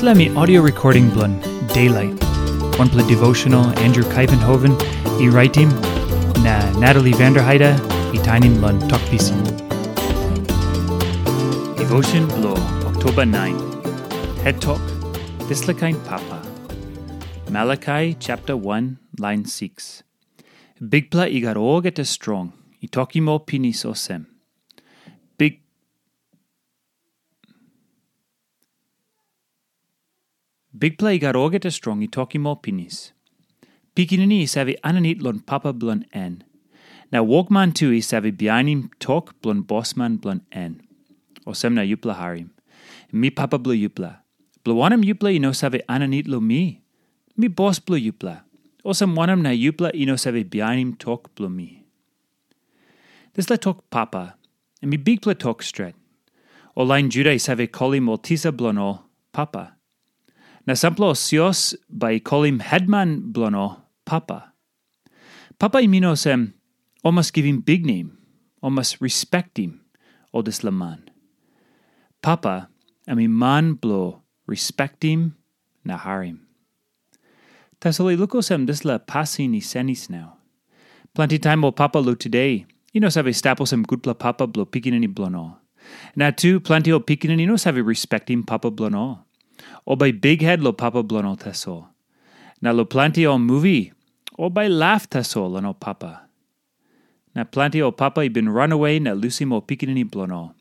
Me audio recording blun Daylight. One play devotional Andrew Kuyvenhoven, e writing na Natalie Vanderheide, e tinin lun talkpiece. Devotion blo October 9. Head talk. This kind papa. Malachi chapter 1 line 6. Bigpla igar åget är strong, i tokimo pinis osem. Big Bigpla igar åget är strong, i tokimo pinis. Pikinini savi ananit lon papa blon en. Now walkman tu i savi bianim tok blon bossman blon en. Osem na yupla harim. Mi papa blu yupla. Bluanam yupla ino savi ananit lo mi. Mi boss blu yupla. Osam wanam na yupla ino savi bianim tok blu mi. This la tok papa. And mi bigpla tok stret. O line juda i savi kolim oltisa blono papa. Na samplo sios by kolim headman blono papa. Papa imino sem o must give him big name, o must respect him, o this laman. Papa ami man blo respect him na harim. Tasoli lukosem this la passing ni senis now. Plenty time o papa lo today. Ino save staposem gutpla papa blo pikinini blono. Na plenty o pikinini no save respecting papa blono. O by big head lo papa blono teso. Na lo plenty o movie. O by laugh teso lo no papa. Na plenty o papa i been run away na lusimo pikinini blono.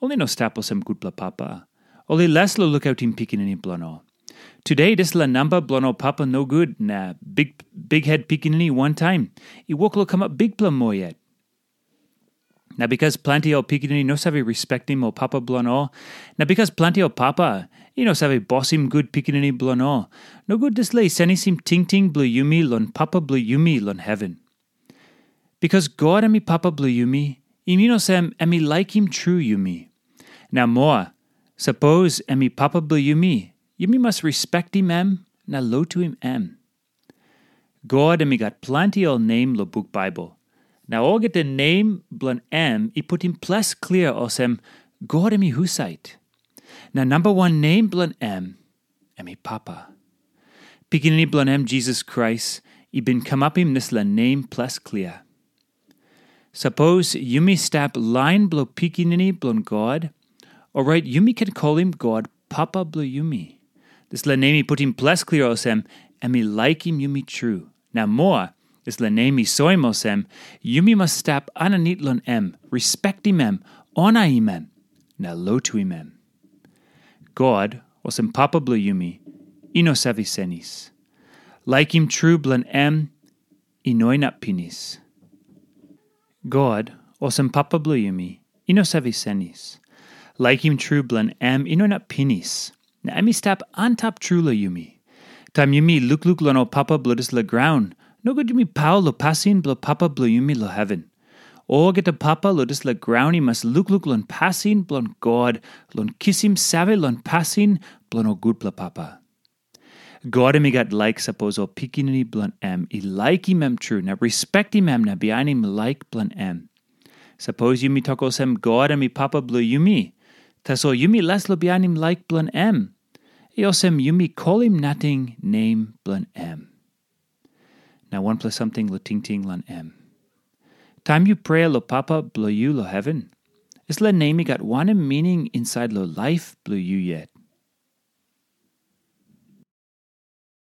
Only no staposem gutpla papa. Only less lo look out in pikinini blono. Today, this la number blono papa no good. Na big big head pikinini one time. I walk lo come up big plum mo yet. Now because plenty o pikinini no sabe respect him o papa blono. Now because plenty o papa, you no sabe boss him good pikinini blono. No good this lay senis him ting ting blue yumi lon papa blue yumi lon heaven. Because God me papa blue yumi, imino sem and me like him true yumi. Now more, suppose me papa blue yumi, must respect him em, na low to him em. God me got plenty o name lo book Bible. Now all get the name blun em, i put him plus clear osem God me husite. Now number one name blun em, emi papa. Pikinini blun em Jesus Christ, i been come up him this la name plus clear. Suppose yumi stap line blow pikinini blun God, or right yumi can call him God Papa blow yumi. This la name put him plus clear osem, me like him yumi true. Now more, this la name soimosem, yumi must stap ananit lon em, respect him em, honor him em, now low to him em. God, osem Papa blow yumi, ino savisenis. Like him true blan em, inoinat pinis. God, osem papa bluyumi, ino savisenis. Like him true blan am ino not pinis. Na ami stap antap trula yumi. Tam yumi luk luk lono papa bludis la ground. No good yumi pasin blo papa bluyumi lo heaven. O get a papa ludis la ground he must luk luk lon pasin blon God, lon kissim save lon pasin blon o good bla papa. God mi got like suppose o pikinini blunt em, i like him em true, na respect him em, na him like blunt em. Suppose you mi toko sem God mi papa blue you mi. Taso you mi less lo him like blunt em. E sem you mi call him nothing name blunt em. Now one plus something lo ting ting lan em. Time you pray lo papa blow you lo heaven. Is la name got one meaning inside lo life blue you yet.